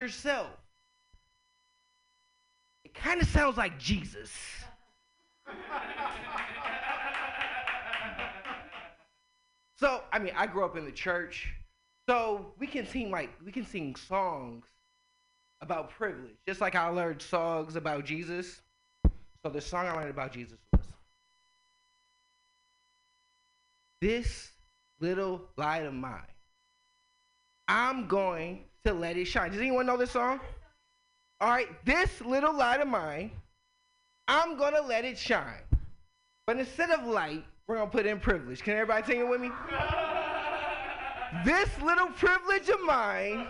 yourself. It kind of sounds like Jesus. so, I mean, I grew up in the church, so we can sing like we can sing songs about privilege, just like I learned songs about Jesus. So the song I learned about Jesus was This little light of mine. I'm going to let it shine. Does anyone know this song? All right, this little light of mine, I'm going to let it shine. But instead of light, we're going to put in privilege. Can everybody sing it with me? this little privilege of mine,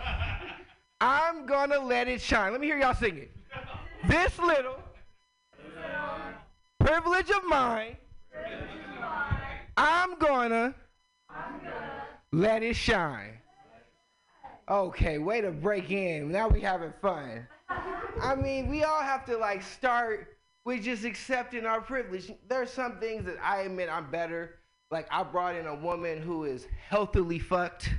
I'm going to let it shine. Let me hear y'all sing it. This little privilege of mine, I'm going to let it shine. Okay, way to break in. Now we having fun. I mean, we all have to like start with just accepting our privilege. There are some things that I admit I'm better. Like I brought in a woman who is healthily fucked.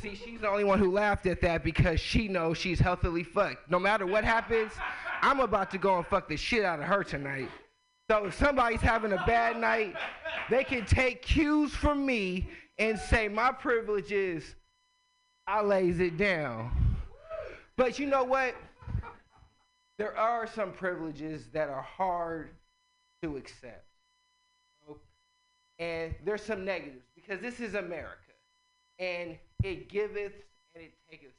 See, she's the only one who laughed at that because she knows she's healthily fucked. No matter what happens, I'm about to go and fuck the shit out of her tonight. So if somebody's having a bad night, they can take cues from me and say my privilege is I lays it down. But you know what? There are some privileges that are hard to accept. And there's some negatives because this is America. And it giveth and it taketh.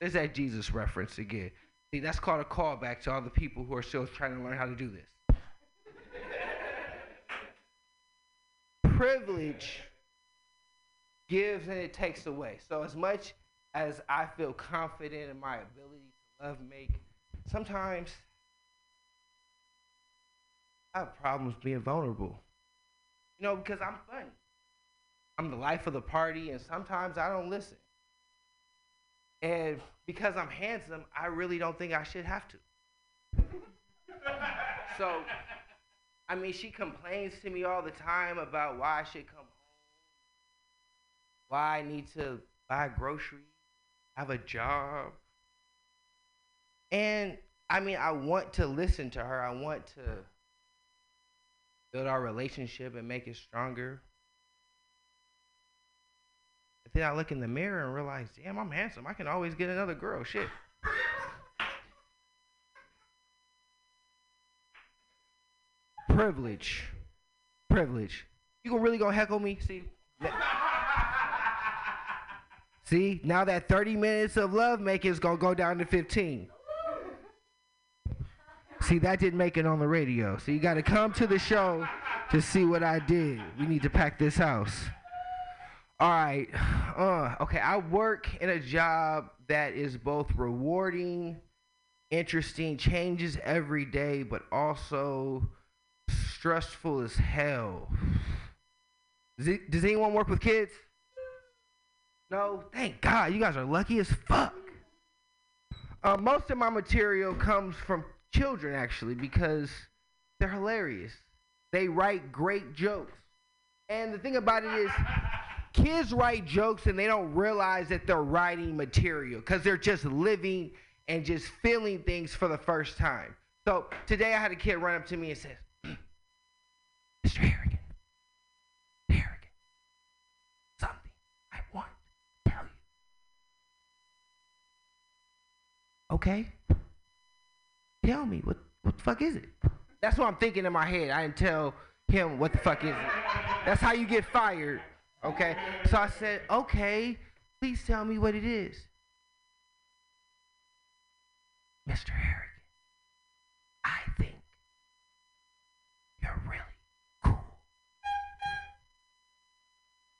There's that Jesus reference again. See, that's called a callback to all the people who are still trying to learn how to do this. Privilege gives and it takes away. So as much as I feel confident in my ability to love make, sometimes I have problems being vulnerable. You know, because I'm funny. I'm the life of the party, and sometimes I don't listen. And because I'm handsome, I really don't think I should have to. so, I mean, she complains to me all the time about why I should come why I need to buy groceries, have a job. And I mean, I want to listen to her. I want to build our relationship and make it stronger. But then I look in the mirror and realize, damn, I'm handsome. I can always get another girl. Shit. Privilege. Privilege. You gonna really gonna heckle me? See? See, now that 30 minutes of love making is gonna go down to 15. See, that didn't make it on the radio. So you gotta come to the show to see what I did. We need to pack this house. All right. Uh, okay, I work in a job that is both rewarding, interesting, changes every day, but also stressful as hell. Does, it, does anyone work with kids? No? Thank God. You guys are lucky as fuck. Uh, most of my material comes from children, actually, because they're hilarious. They write great jokes. And the thing about it is, kids write jokes and they don't realize that they're writing material because they're just living and just feeling things for the first time. So today I had a kid run up to me and says, Mr. Harrigan, Harrigan, something I want to tell you. Okay? Tell me, what, what the fuck is it? That's what I'm thinking in my head. I didn't tell him what the fuck is it. That's how you get fired. Okay? So I said, okay, please tell me what it is. Mr. Harrigan, I think you're really cool.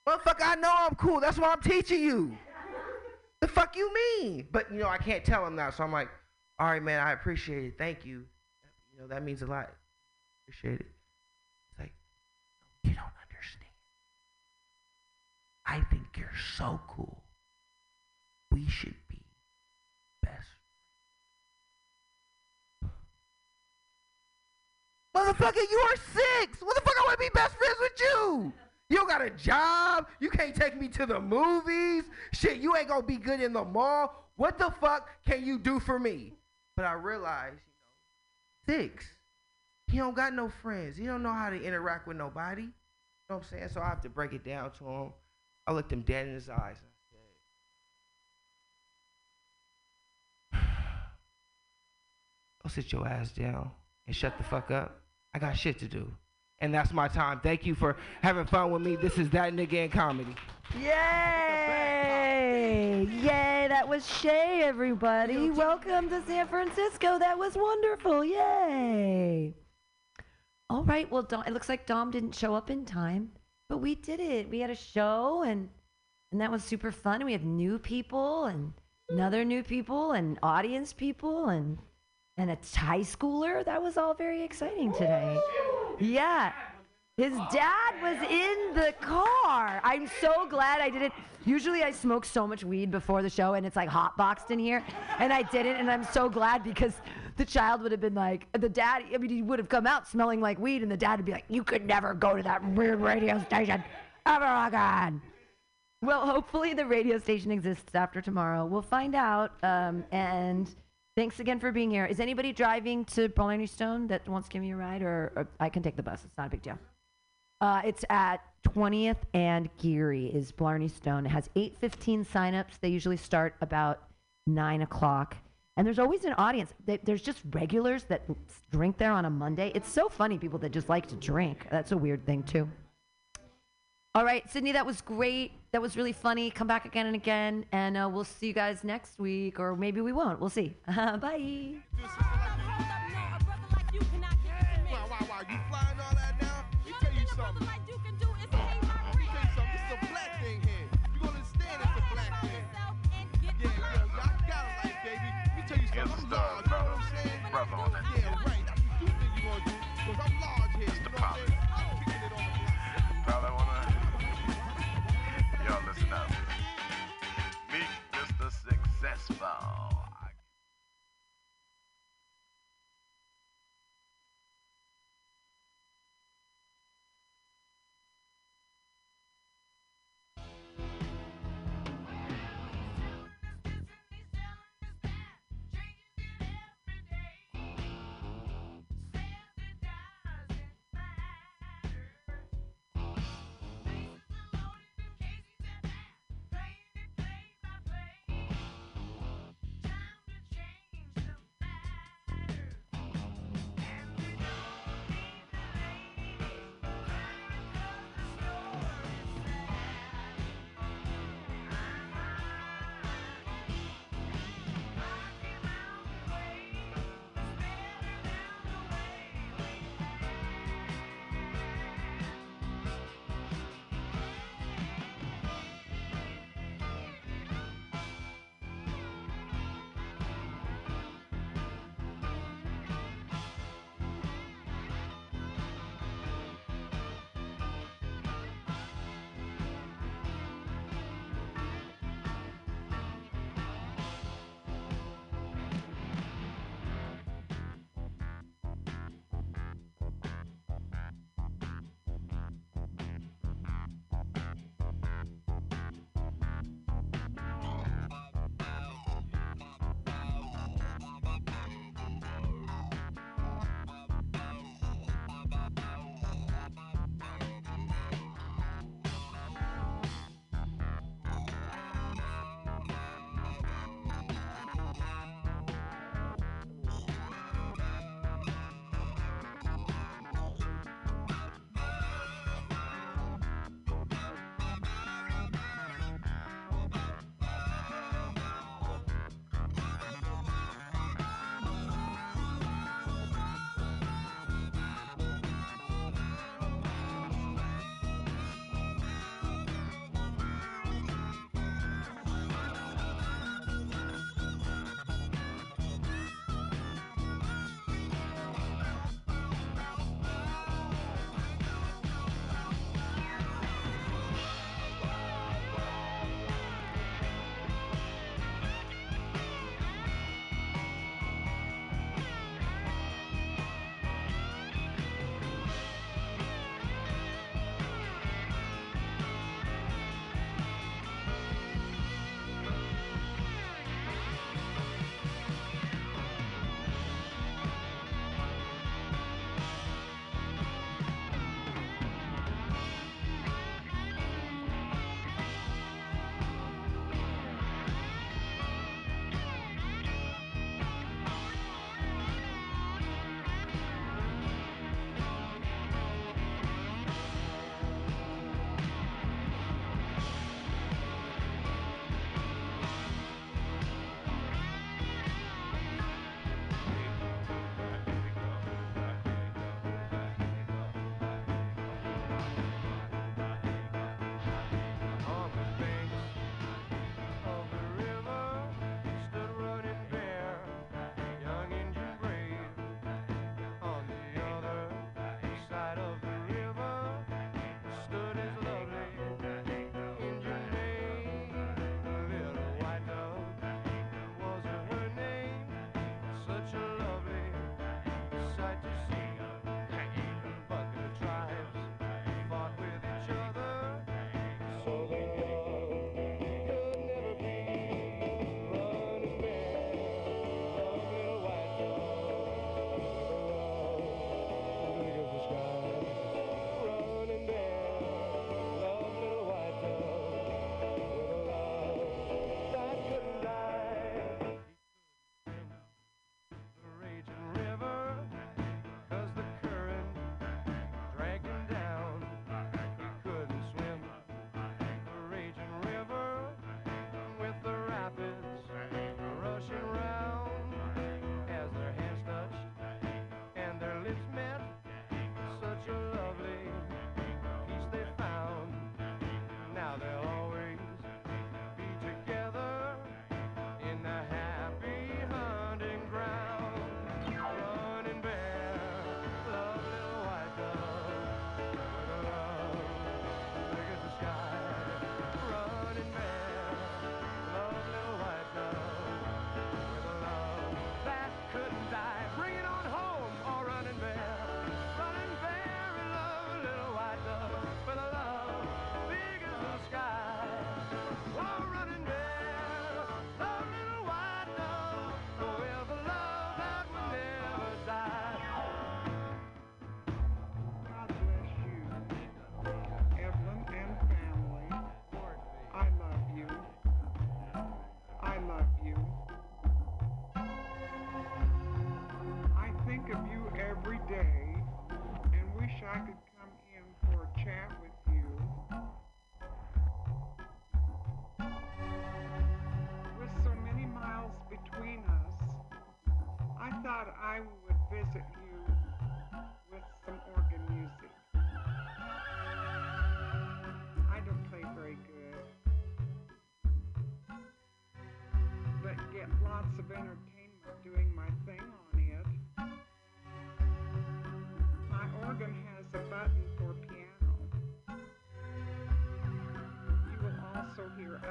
Motherfucker, I know I'm cool. That's why I'm teaching you. The fuck you mean? But you know, I can't tell him that, so I'm like, all right, man, I appreciate it. Thank you. You know, that means a lot. Appreciate it. It's like, you don't understand. I think you're so cool. We should be best. Motherfucker, you are six. What the fuck I want to be best friends with you? You got a job. You can't take me to the movies. Shit, you ain't gonna be good in the mall. what the fuck can you do for me? But I realized, you know, six, he don't got no friends. He don't know how to interact with nobody. You know what I'm saying? So I have to break it down to him. I looked him dead in his eyes. I said, Go sit your ass down and shut the fuck up. I got shit to do. And that's my time. Thank you for having fun with me. This is That Nigga in Comedy. Yay! Yay! That was Shay, everybody. Welcome to San Francisco. That was wonderful. Yay! All right. Well, Dom, it looks like Dom didn't show up in time, but we did it. We had a show, and and that was super fun. And we had new people, and another new people, and audience people, and and a high schooler. That was all very exciting today. Yeah. His dad was in the car. I'm so glad I did it. Usually I smoke so much weed before the show and it's like hot boxed in here. And I didn't. And I'm so glad because the child would have been like, the dad, I mean, he would have come out smelling like weed and the dad would be like, you could never go to that weird radio station ever again. Well, hopefully the radio station exists after tomorrow. We'll find out. Um, and thanks again for being here. Is anybody driving to Blarney Stone that wants to give me a ride, or, or I can take the bus? It's not a big deal. Uh, it's at 20th and Geary is Blarney Stone. It has 8:15 signups. They usually start about nine o'clock, and there's always an audience. They, there's just regulars that drink there on a Monday. It's so funny, people that just like to drink. That's a weird thing too. All right, Sydney, that was great. That was really funny. Come back again and again, and uh, we'll see you guys next week, or maybe we won't. We'll see. Bye.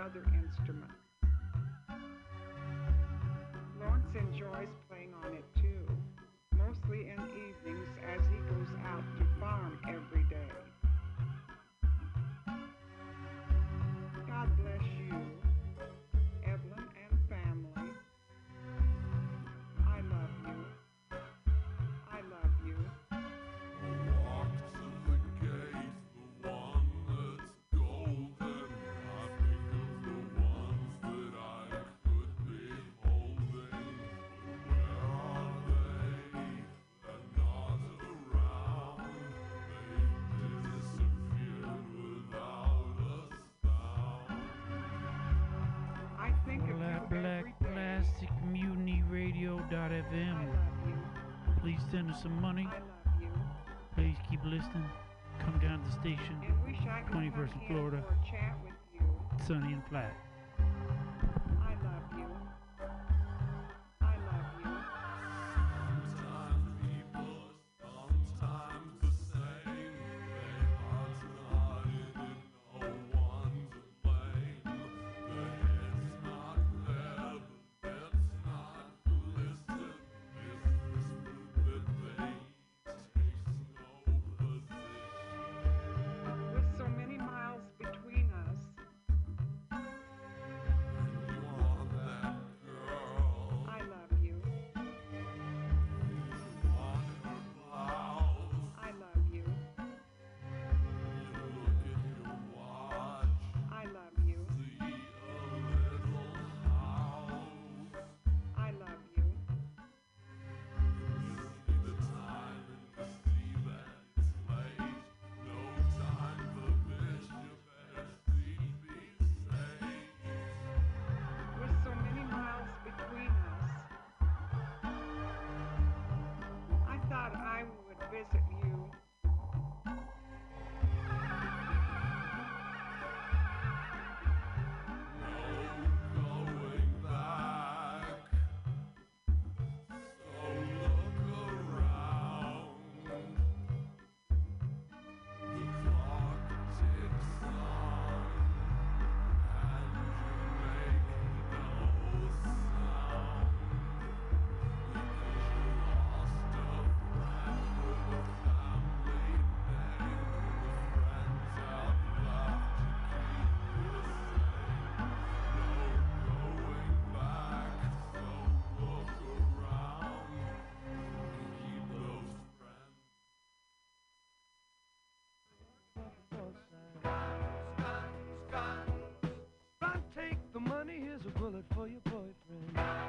other instrument. Lawrence enjoys FM. Please send us some money. Please keep listening. Come down to the station. 21st Florida. Sunny and flat. money, here's a bullet for your boyfriend.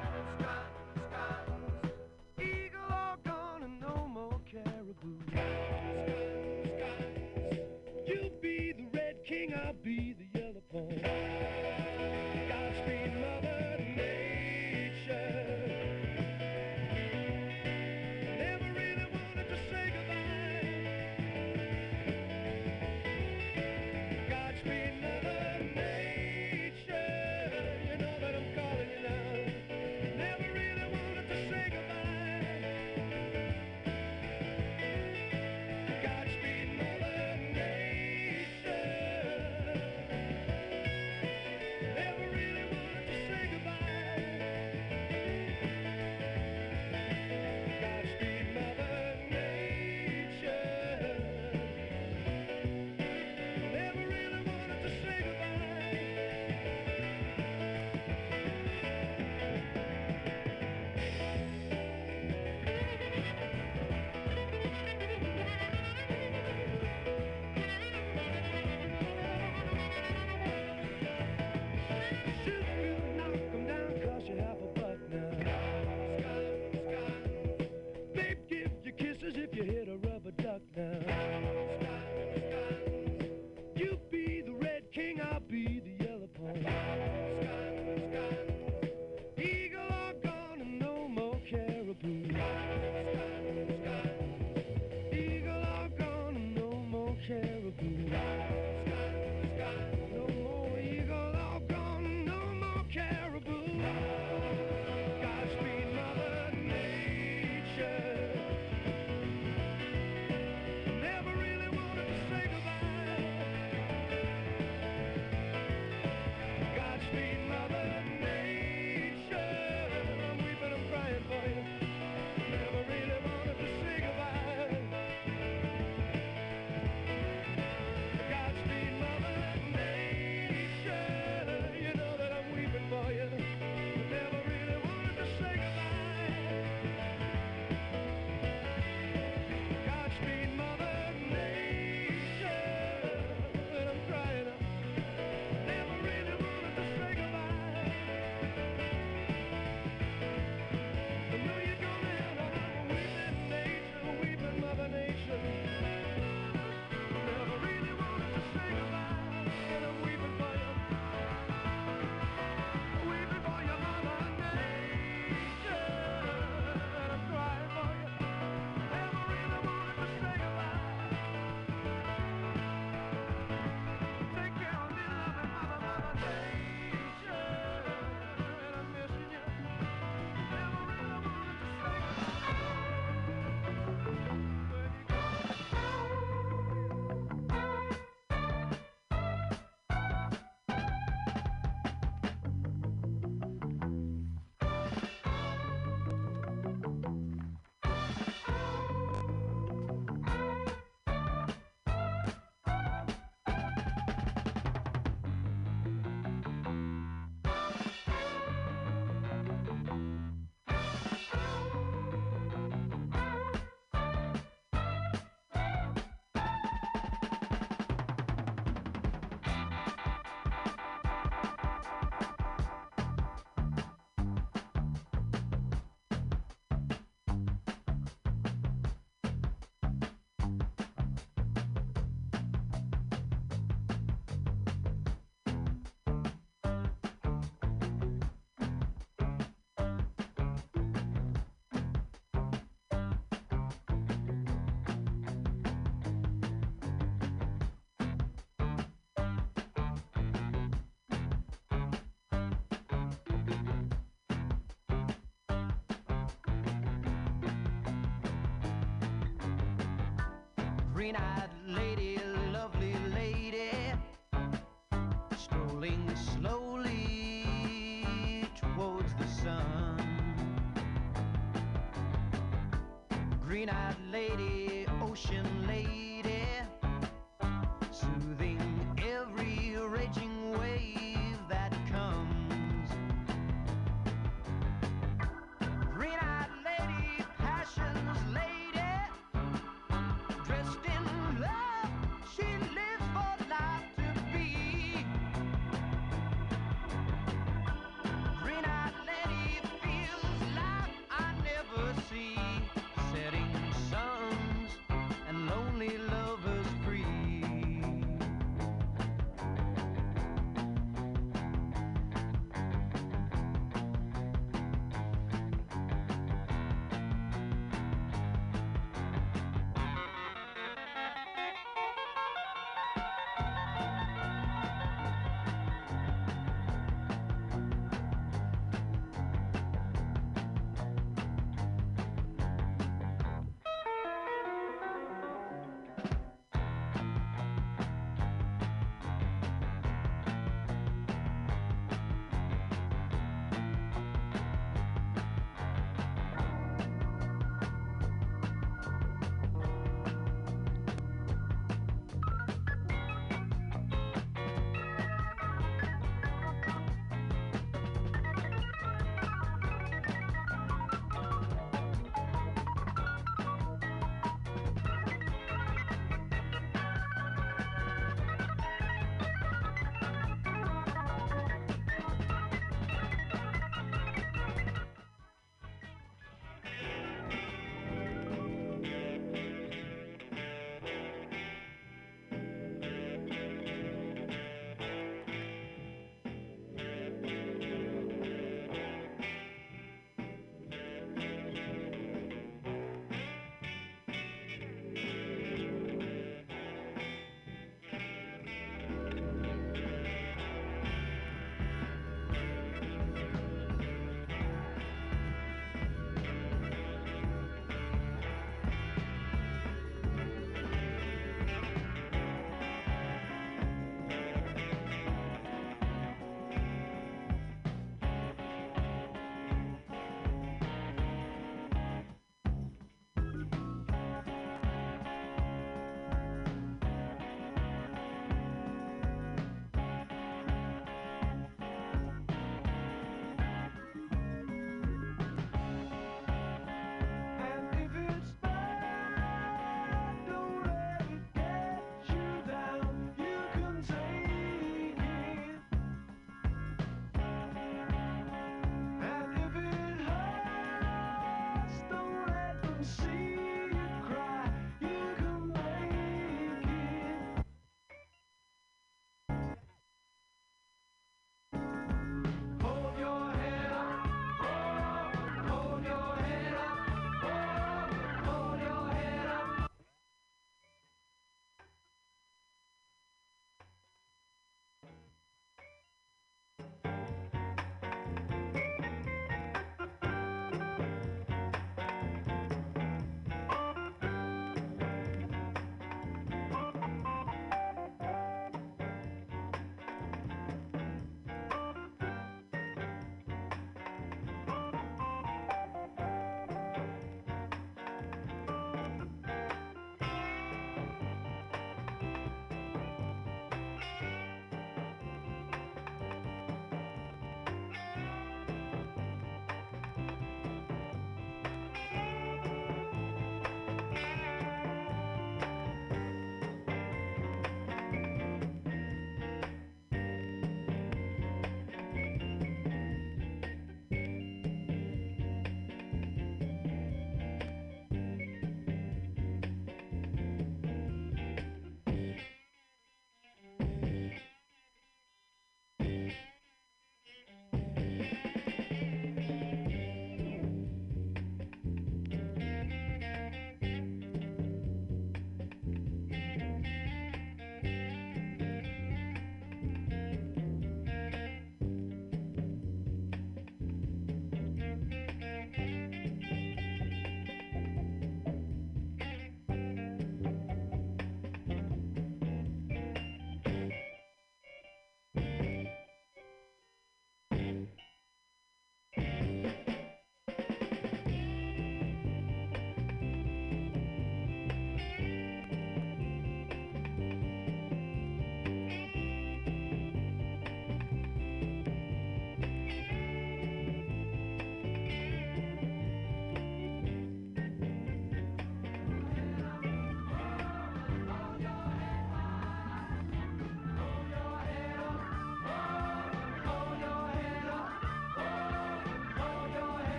Green-eyed lady, lovely lady, strolling slowly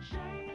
change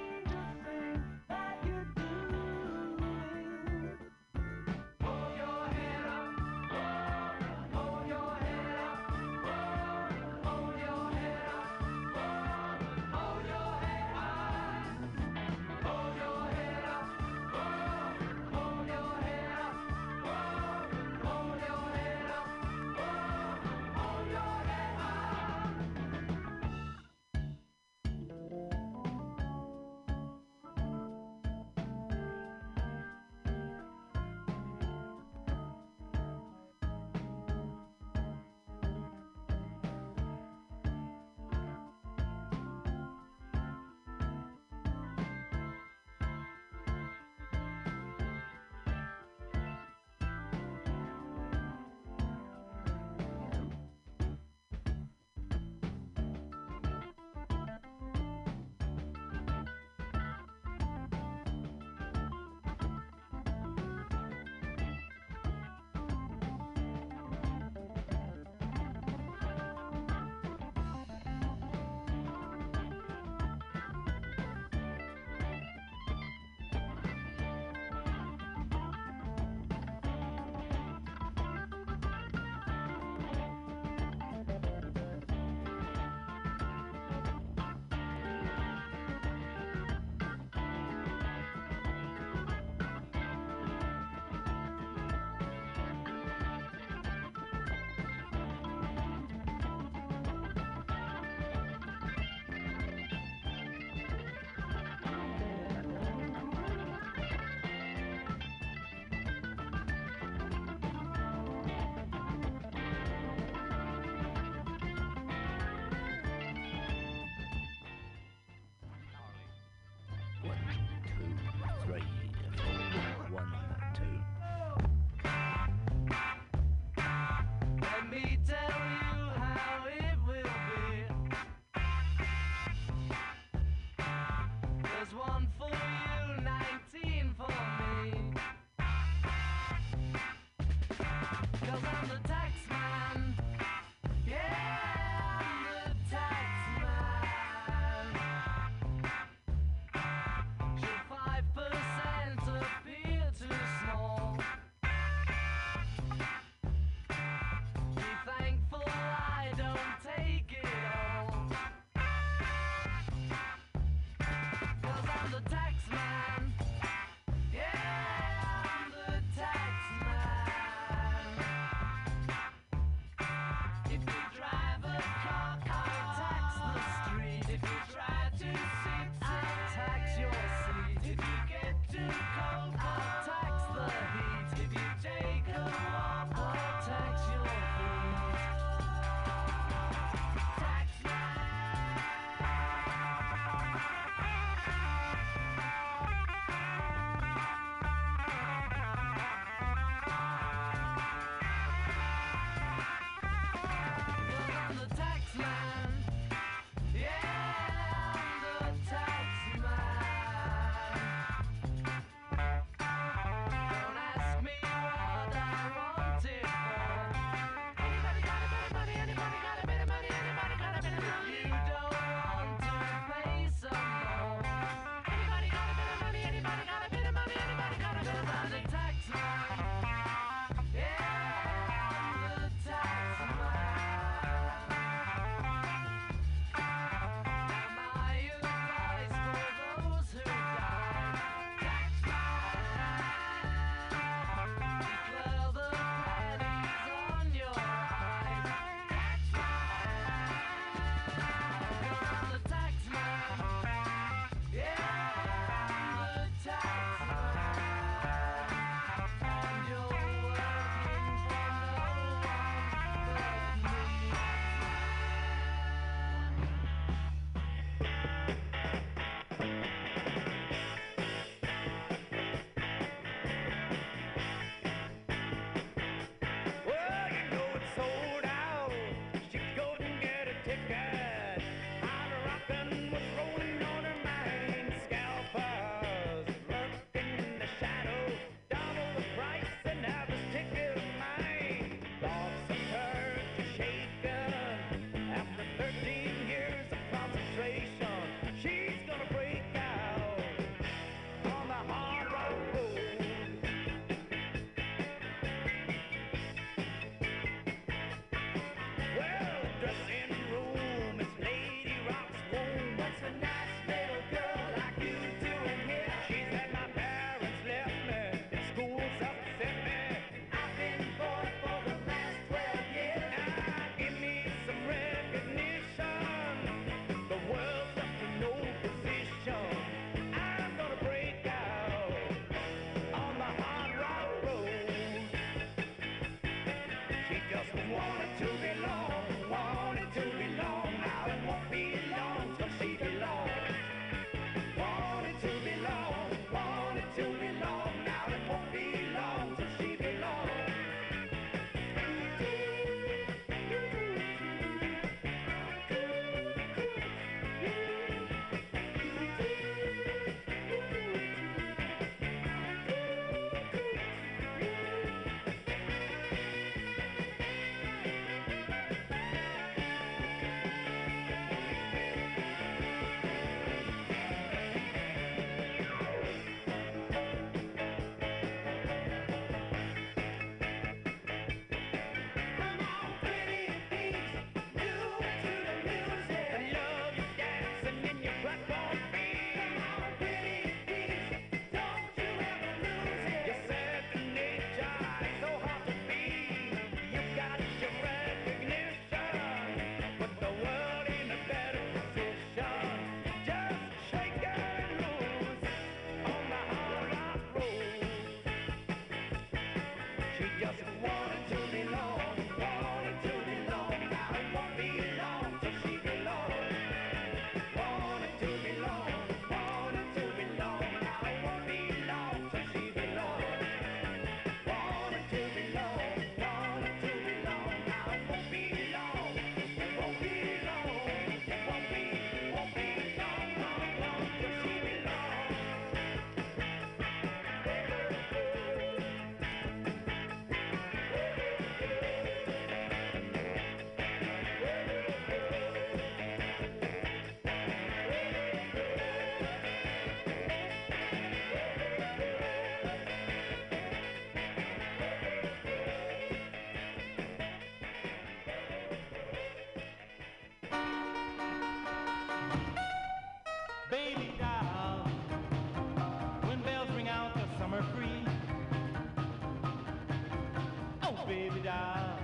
down?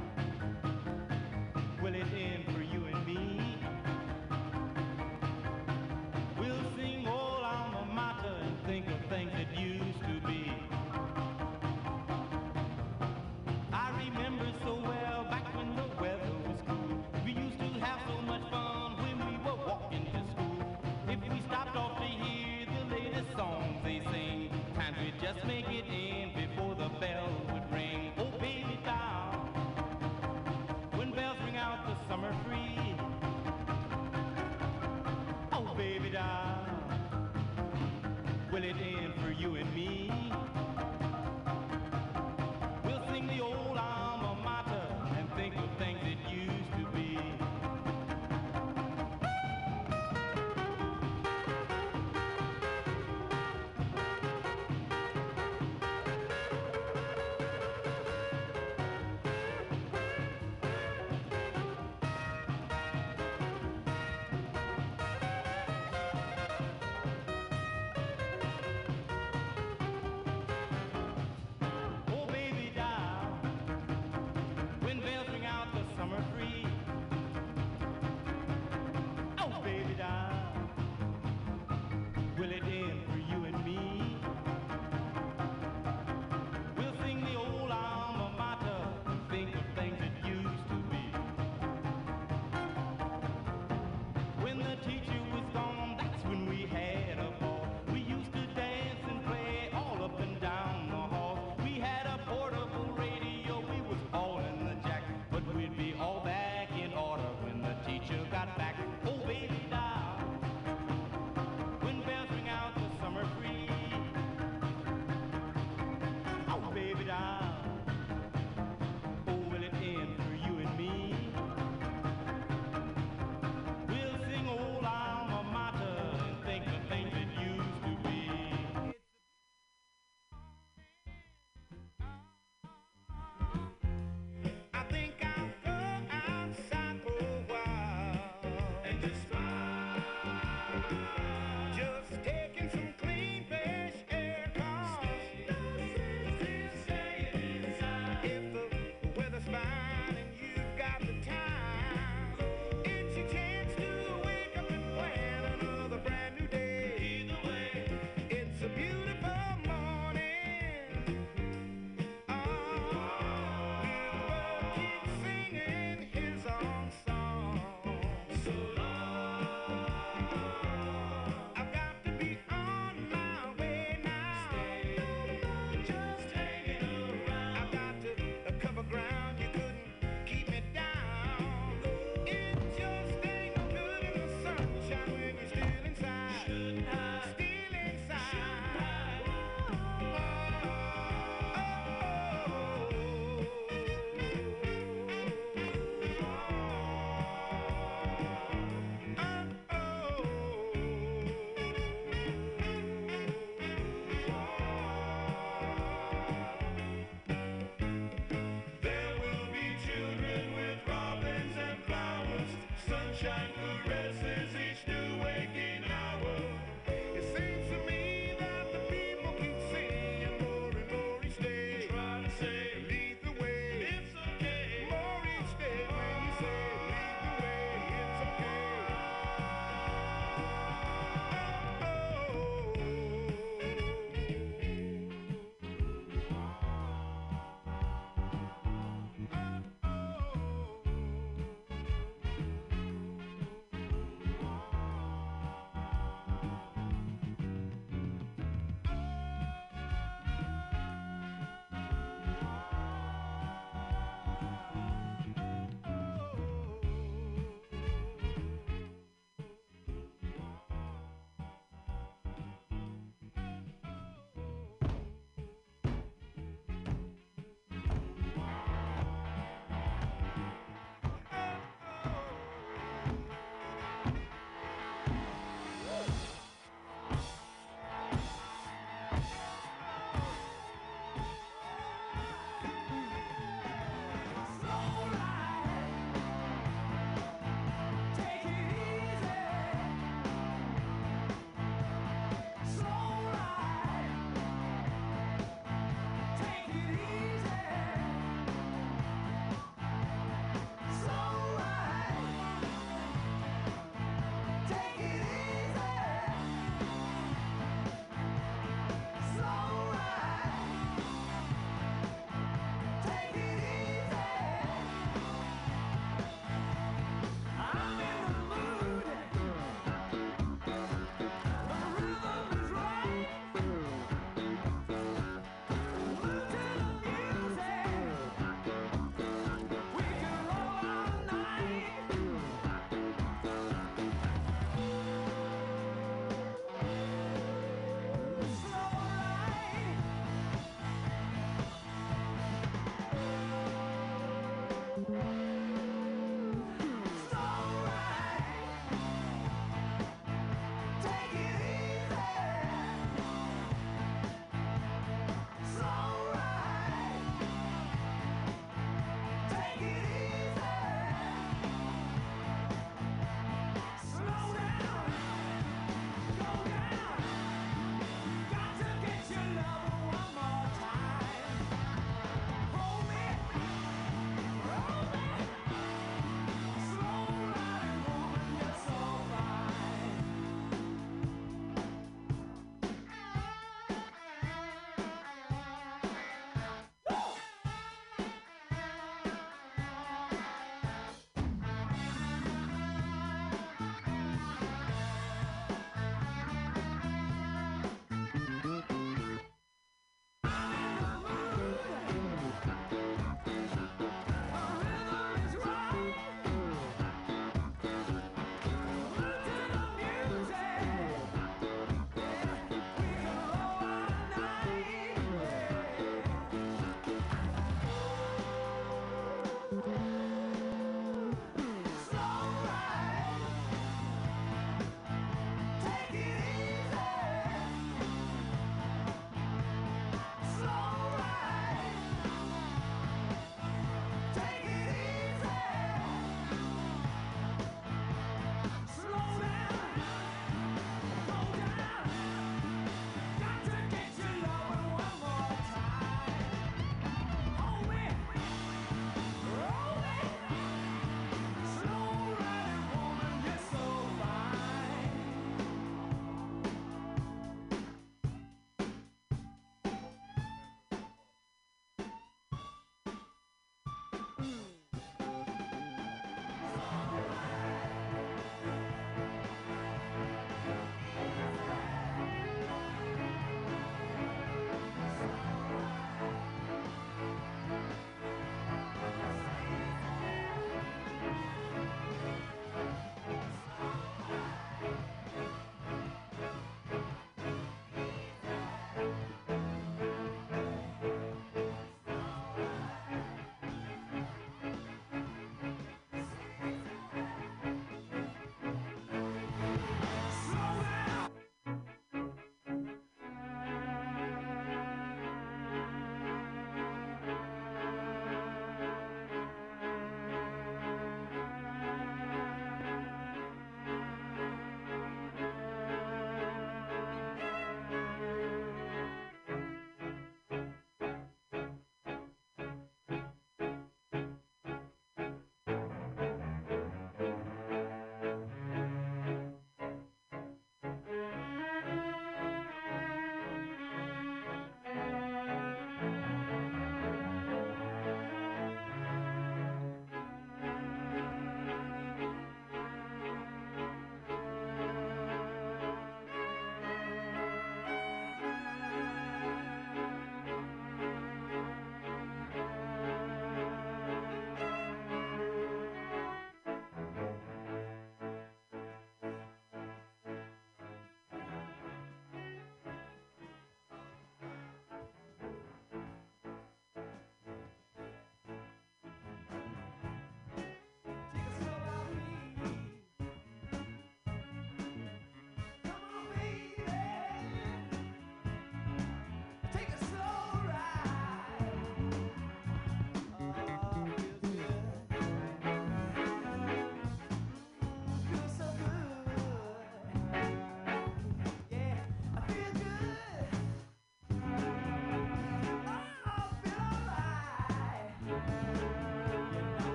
Will it end for you and me? We'll sing all alma mater and think of things that used to be. I remember so well back when the weather was cool. We used to have so much fun when we were walking to school. If we stopped off to hear the latest songs they sing, times we just made. Sunshine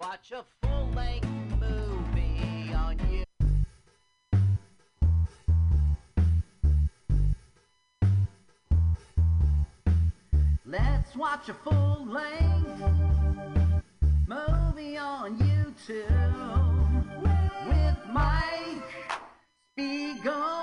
watch a full length movie on you. Let's watch a full length movie on YouTube with Mike Spiegelman.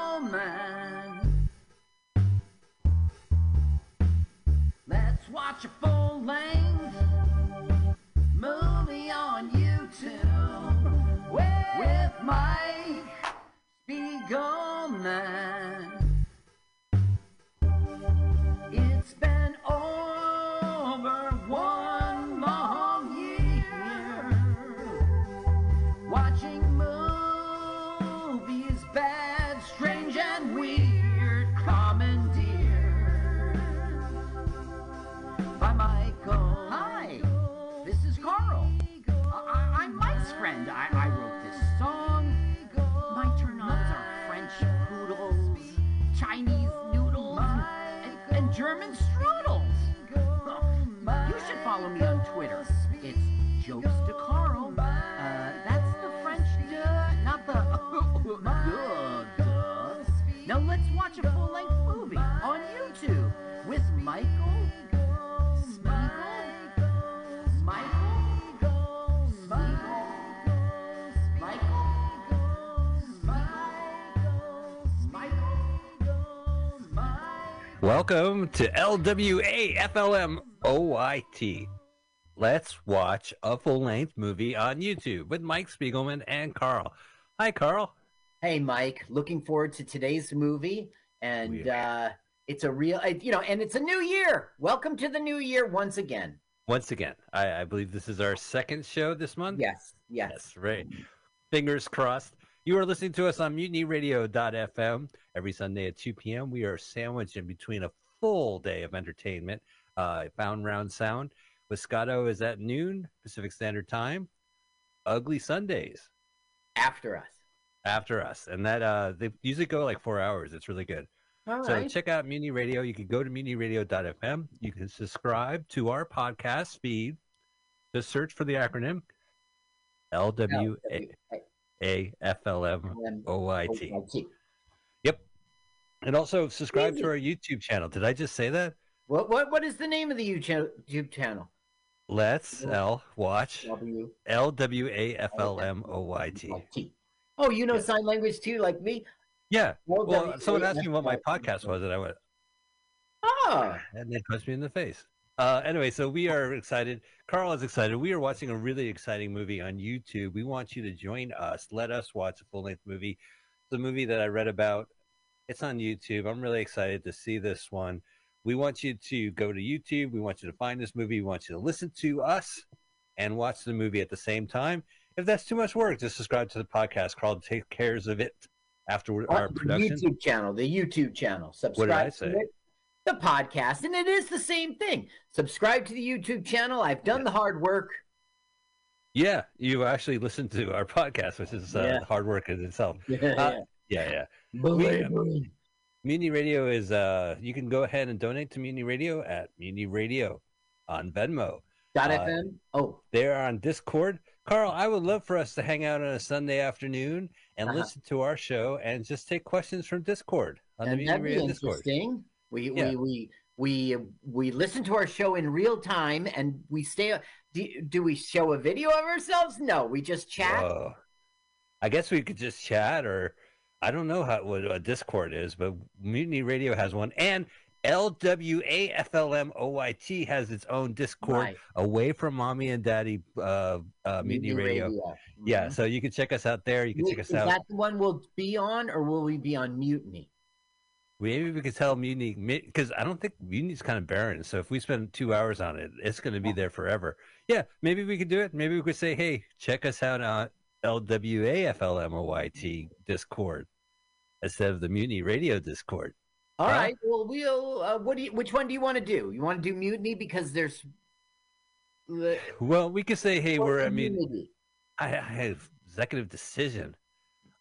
Welcome to LWA FLM OYT. Let's watch a full length movie on YouTube with Mike Spiegelman and Carl. Hi, Carl. Hey, Mike. Looking forward to today's movie, and uh, it's a real, you know, and it's a new year. Welcome to the new year once again. Once again, I, I believe this is our second show this month. Yes, yes. right. Fingers crossed. You are listening to us on mutinyradio.fm every Sunday at 2 p.m. We are sandwiched in between a full day of entertainment. Uh, Found Round Sound. Wiscato is at noon Pacific Standard Time. Ugly Sundays After us. after us, and that uh, they usually go like four hours. It's really good. All so right. check out Mutiny Radio. You can go to mutinyradio.fm. You can subscribe to our podcast feed. Just search for the acronym LWA. A F L M O Y T. Yep. And also subscribe to our YouTube channel. Did I just say that? What what what is the name of the YouTube channel? Let's L watch W L W A F L M O Y T. Oh, you know sign language too, like me. Yeah. Well, Well, someone asked me what my podcast was, and I went, Oh, and they punched me in the face. Uh, anyway, so we are excited. Carl is excited. We are watching a really exciting movie on YouTube. We want you to join us. Let us watch a full length movie. The movie that I read about. It's on YouTube. I'm really excited to see this one. We want you to go to YouTube. We want you to find this movie. We want you to listen to us and watch the movie at the same time. If that's too much work, just subscribe to the podcast. Carl takes cares of it after our the production. YouTube channel, the YouTube channel. Subscribe What did I to say? The podcast, and it is the same thing. Subscribe to the YouTube channel. I've done the hard work. Yeah, you actually listened to our podcast, which is uh, Yeah. hard work in itself. Yeah, Uh, yeah, yeah. Believe We- Mutiny Radio is uh you can go ahead and donate to Mutiny Radio at Mutiny Radio on Venmo. Dot Uh, FM. Oh, They're on Discord. Carl, I would love for us to hang out on a Sunday afternoon and Uh-huh. listen to our show and just take questions from Discord on the and Mutiny that'd be Radio Discord. interesting. We, Yeah. we we we we listen to our show in real time, and we stay. Do, do we show a video of ourselves? No, we just chat. Whoa. I guess we could just chat, or I don't know how what a Discord is, but Mutiny Radio has one, and LWAFLMOYT has its own Discord Right. away from Mommy and Daddy uh, uh, Mutiny, Radio. Yeah, Mhm. so you can check us out there. You can check us out. Is that the one we'll be on, or will we be on Mutiny? Maybe we could tell Mutiny because I don't think Mutiny's kind of barren. So if we spend two hours on it, it's going to be there forever. Yeah, maybe we could do it. Maybe we could say, "Hey, check us out on LWAFLMOYT Discord instead of the Mutiny Radio Discord." All Huh? right. Well, we'll. Uh, what do you? Which one do you want to do? You want to do Mutiny because there's. Well, we could say, "Hey, we're." I mean, I, I have executive decision.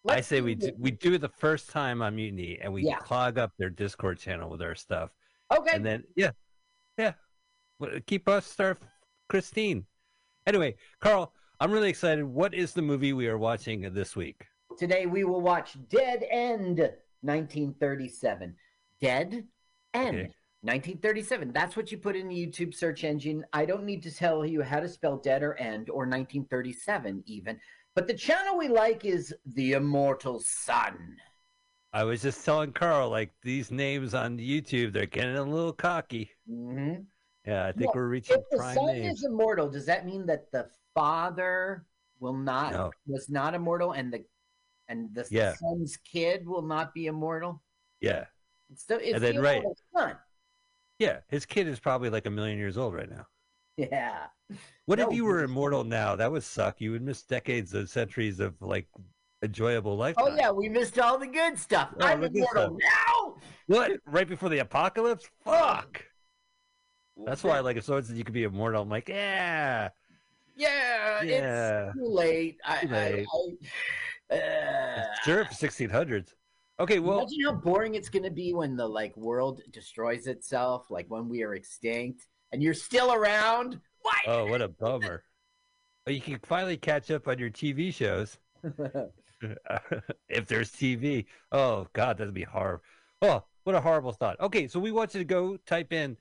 I Let's say we do, we do it the first time on Mutiny, and we Yeah. clog up their Discord channel with our stuff. Okay. And then yeah, yeah, keep us star Christine. Anyway, Carl, I'm really excited. What is the movie we are watching this week? Today we will watch Dead End 1937. Dead End Okay. 1937. That's what you put in the YouTube search engine. I don't need to tell you how to spell dead or end or 1937 even. But the channel we like is The Immortal Son. I was just telling Carl, like these names on YouTube, they're getting a little cocky. Mm-hmm. Yeah, I think Well, we're reaching If the son is immortal, does that mean that the father will not No. was not immortal and the and the Yeah. son's kid will not be immortal? Yeah, It's the, it's And then, the right. son. yeah. His kid is probably like a million years old right now. Yeah. What if you were immortal now? That would suck. You would miss decades of centuries of like enjoyable lifetime. Oh yeah, we missed all the good stuff. Oh, I'm immortal now. What? Right before the apocalypse? Fuck. That's why, like, if someone said you could be immortal, I'm like, yeah. Yeah, Yeah. it's too late. I, Too late. I, I, uh, Sure, for 1600s. Okay, well, imagine how boring it's going to be when the like world destroys itself, like when we are extinct, and you're still around. Why? oh, what a bummer. But you can finally catch up on your TV shows. if there's TV. Oh God, that'd be horrible. Oh, what a horrible thought. Okay, so we want you to go type in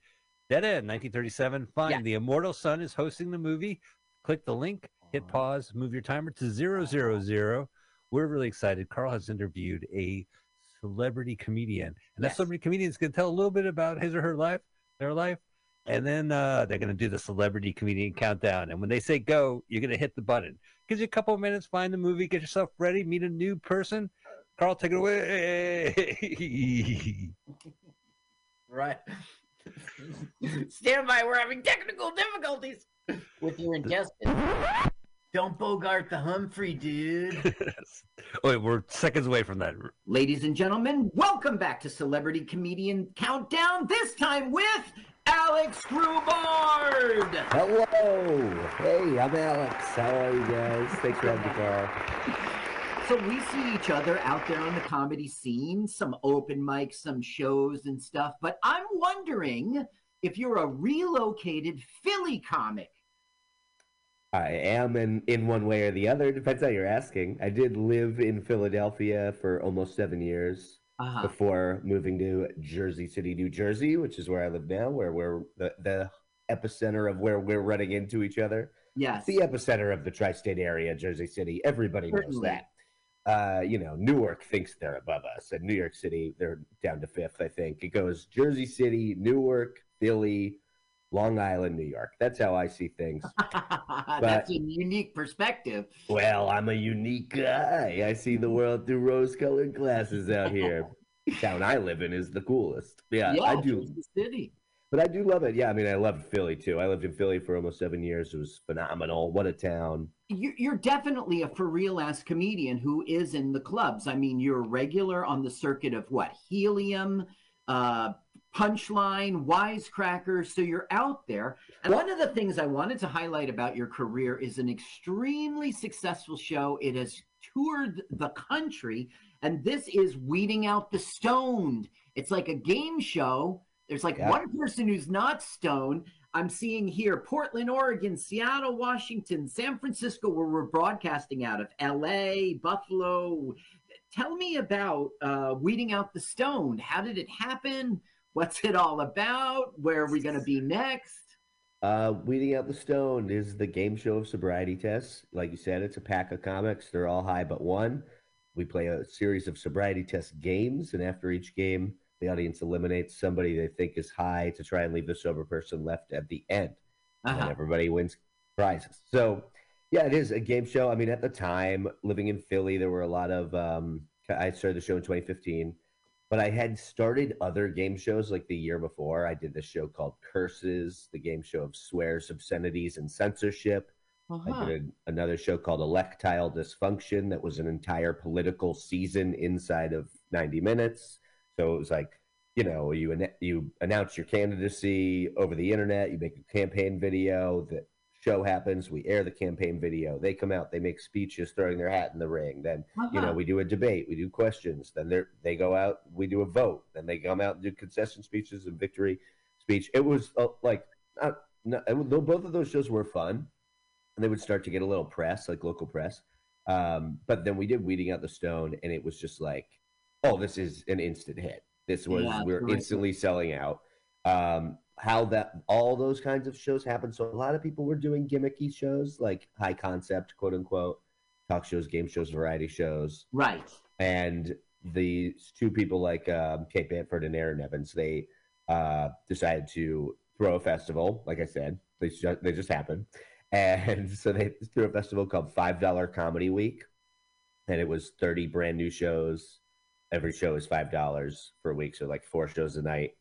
Dead End 1937. Find Yeah. the Immortal Son is hosting the movie. Click the link, hit pause, move your timer to zero zero zero. We're really excited. Carl has interviewed a celebrity comedian, and that Yes. celebrity comedian is going to tell a little bit about his or her life, their life, and then uh, they're going to do the celebrity comedian countdown. And when they say go, you're going to hit the button. Gives you a couple of minutes, find the movie, get yourself ready, meet a new person. Carl, take it away. Right. Stand by. We're having technical difficulties with your intestines. Don't bogart the Humphrey, dude. oh, wait, we're seconds away from that. Ladies and gentlemen, welcome back to Celebrity Comedian Countdown. This time with Alex Grubard. Hello. Hey, I'm Alex. How are you guys? Thanks for having me, Carl. So we see each other out there on the comedy scene, some open mics, some shows and stuff. But I'm wondering if you're a relocated Philly comic. I am in, in one way or the other. Depends how you're asking. I did live in Philadelphia for almost seven years Uh-huh. before moving to Jersey City, New Jersey, which is where I live now, where we're the, the epicenter of where we're running into each other. Yes. The epicenter of the tri state area, Jersey City. Everybody knows that. Uh, you know, Newark thinks they're above us, and New York City, they're down to fifth, I think. It goes Jersey City, Newark, Philly, Long Island, New York. That's how I see things. That's a unique perspective. Well, I'm a unique guy. I see the world through rose colored glasses out here. Town I live in is the coolest. Yeah, I do. Jersey City. But I do love it. Yeah, I mean, I loved Philly too. I lived in Philly for almost seven years. It was phenomenal. What a town. You- You're definitely a for real ass comedian who is in the clubs. I mean, you're a regular on the circuit of what? Helium, uh, Punchline, Wisecracker. So you're out there. And one of the things I wanted to highlight about your career is an extremely successful show. It has toured the country, and this is Weeding Out the Stoned. It's like a game show. There's like Yeah. one person who's not stoned. I'm seeing here Portland, Oregon, Seattle, Washington, San Francisco, where we're broadcasting out of LA, Buffalo. Tell me about uh, Weeding Out the Stoned. How did it happen? What's it all about? Where are we going to be next? Uh, Weeding Out the Stone is the game show of sobriety tests. Like you said, it's a pack of comics. They're all high but one. We play a series of sobriety test games, and after each game, the audience eliminates somebody they think is high to try and leave the sober person left at the end. Uh-huh. And everybody wins prizes. So, yeah, it is a game show. I mean, at the time, living in Philly, there were a lot of. Um, I started the show in 2015, but I had started other game shows like the year before. I did this show called Curses, the game show of swears, obscenities, and censorship. Uh-huh. I did a, another show called Electile Dysfunction that was an entire political season inside of 90 minutes. So it was like, you know, you you announce your candidacy over the internet, you make a campaign video, the show happens, we air the campaign video, they come out, they make speeches throwing their hat in the ring. Then, you know, Uh-huh. we do a debate, we do questions, then they they go out, we do a vote, then they come out and do concession speeches and victory speech. It was uh, like not, not, it both of those shows were fun and they would start to get a little press, like local press. Um, but then we did Weeding Out the Stone, and it was just like, oh, this is an instant hit. This was Yeah, we're terrific. instantly selling out. Um, how that all those kinds of shows happen. So a lot of people were doing gimmicky shows, like high concept, quote unquote, talk shows, game shows, variety shows. Right. And these two people like um, Kate Bamford and Aaron Evans, they uh, decided to throw a festival. Like I said, they just, they just happened, and so they threw a festival called Five Dollar Comedy Week, and it was thirty brand new shows. Every show is five dollars for a week, so like four shows a night.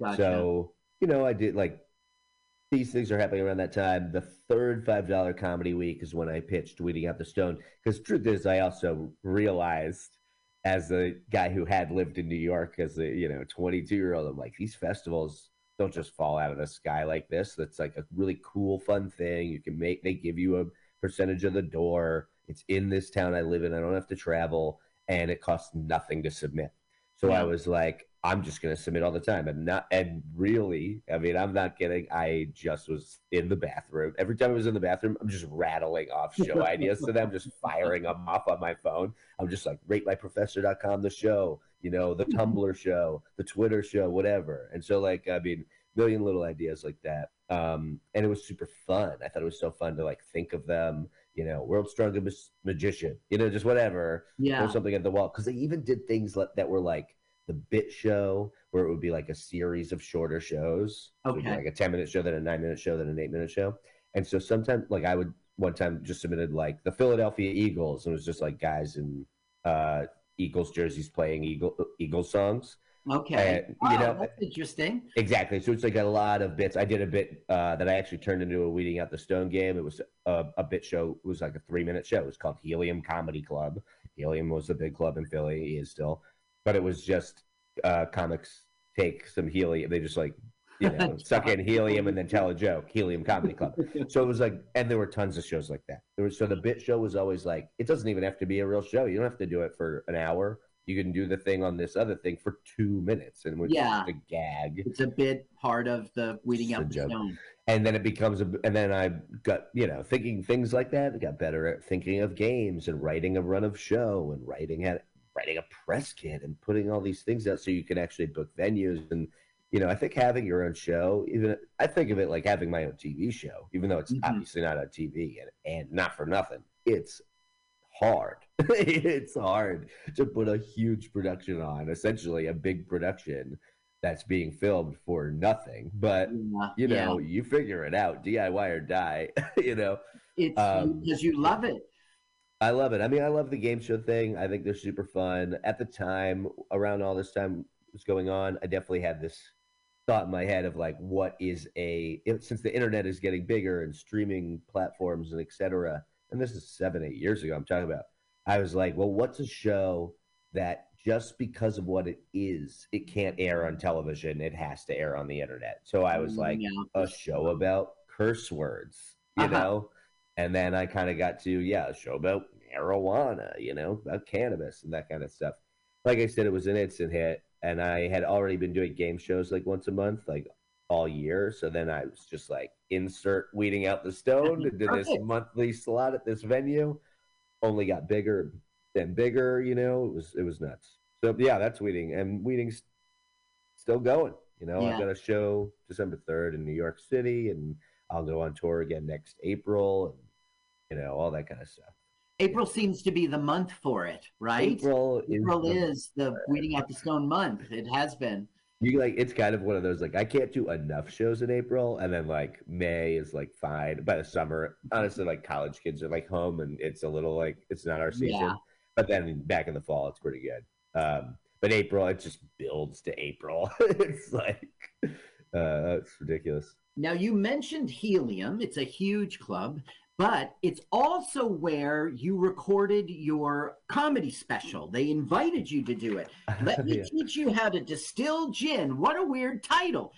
Gotcha. So you know, I did like these things are happening around that time. The third five dollar comedy week is when I pitched Weeding Out the Stone. Because truth is, I also realized as a guy who had lived in New York as a you know 22 year old, I'm like these festivals don't just fall out of the sky like this. That's like a really cool, fun thing. You can make they give you a percentage of the door. It's in this town I live in. I don't have to travel, and it costs nothing to submit. So I was like, I'm just gonna submit all the time, and not and really, I mean, I'm not kidding. I just was in the bathroom. Every time I was in the bathroom, I'm just rattling off show ideas to them, just firing them off on my phone. I'm just like, ratemyprofessor.com, the show, you know, the Tumblr show, the Twitter show, whatever. And so, like, I mean, million little ideas like that. Um, and it was super fun. I thought it was so fun to like think of them, you know, world's strongest magician, you know, just whatever Yeah. or something at the wall because they even did things that were like the bit show where it would be like a series of shorter shows So Okay. like a 10 minute show then a 9 minute show then an 8 minute show and so sometimes like i would one time just submitted like the philadelphia eagles and it was just like guys in uh eagles jerseys playing eagle eagles songs Okay. And, you know that's interesting. Exactly. So it's like a lot of bits. I did a bit uh, that I actually turned into a Weeding Out the Stone game. It was a, a bit show. It was like a three minute show. It was called Helium Comedy Club. Helium was a big club in Philly. He is still. But it was just uh, comics take some helium. They just like, you know, suck in helium and then tell a joke. Helium Comedy Club. So it was like, and there were tons of shows like that. There was, so the bit show was always like, it doesn't even have to be a real show. You don't have to do it for an hour. You can do the thing on this other thing for two minutes, and it's Yeah. just a gag. It's a bit part of the weeding out the joke. stone. and then it becomes a and then i got you know thinking things like that I got better at thinking of games and writing a run of show and writing at writing a press kit and putting all these things out so you can actually book venues and you know i think having your own show even i think of it like having my own tv show even though it's Mhm. obviously not on tv and, and not for nothing it's hard it's hard to put a huge production on essentially a big production that's being filmed for nothing but Yeah, you know, yeah. you figure it out, DIY or die. you know, It's um, because you love it. I love it. I mean, I love the game show thing. I think they're super fun. At the time, around all this time was going on, I definitely had this thought in my head of like, what is a since the internet is getting bigger and streaming platforms and etc. And this is seven, eight years ago. I'm talking about. I was like, well, what's a show that just because of what it is, it can't air on television. It has to air on the internet. So I was Mm, like, yeah. a show about curse words, you Uh-huh. know? And then I kind of got to, yeah, a show about marijuana, you know, about cannabis and that kind of stuff. Like I said, it was an instant hit. And I had already been doing game shows like once a month, like all year. So then I was just like, insert weeding out the stone into this monthly slot at this venue. Only got bigger and bigger, you know, it was, it was nuts. So yeah, that's weeding. And weeding's still going. You know, Yeah. I've got a show December 3rd in New York City, and I'll go on tour again next April, and you know, all that kind of stuff. April seems to be the month for it, right? April is April the- is the weeding out the stone month. It has been. You like it's kind of one of those like I can't do enough shows in April, and then like May is like fine. By the summer, honestly, like college kids are like home, and it's a little like it's not our season. Yeah. But then back in the fall, it's pretty good. Um, but April, it just builds to April. it's like uh, it's ridiculous. Now, you mentioned Helium. It's a huge club, but it's also where you recorded your comedy special. They invited you to do it. Let me Yeah. teach you how to distill gin. What a weird title.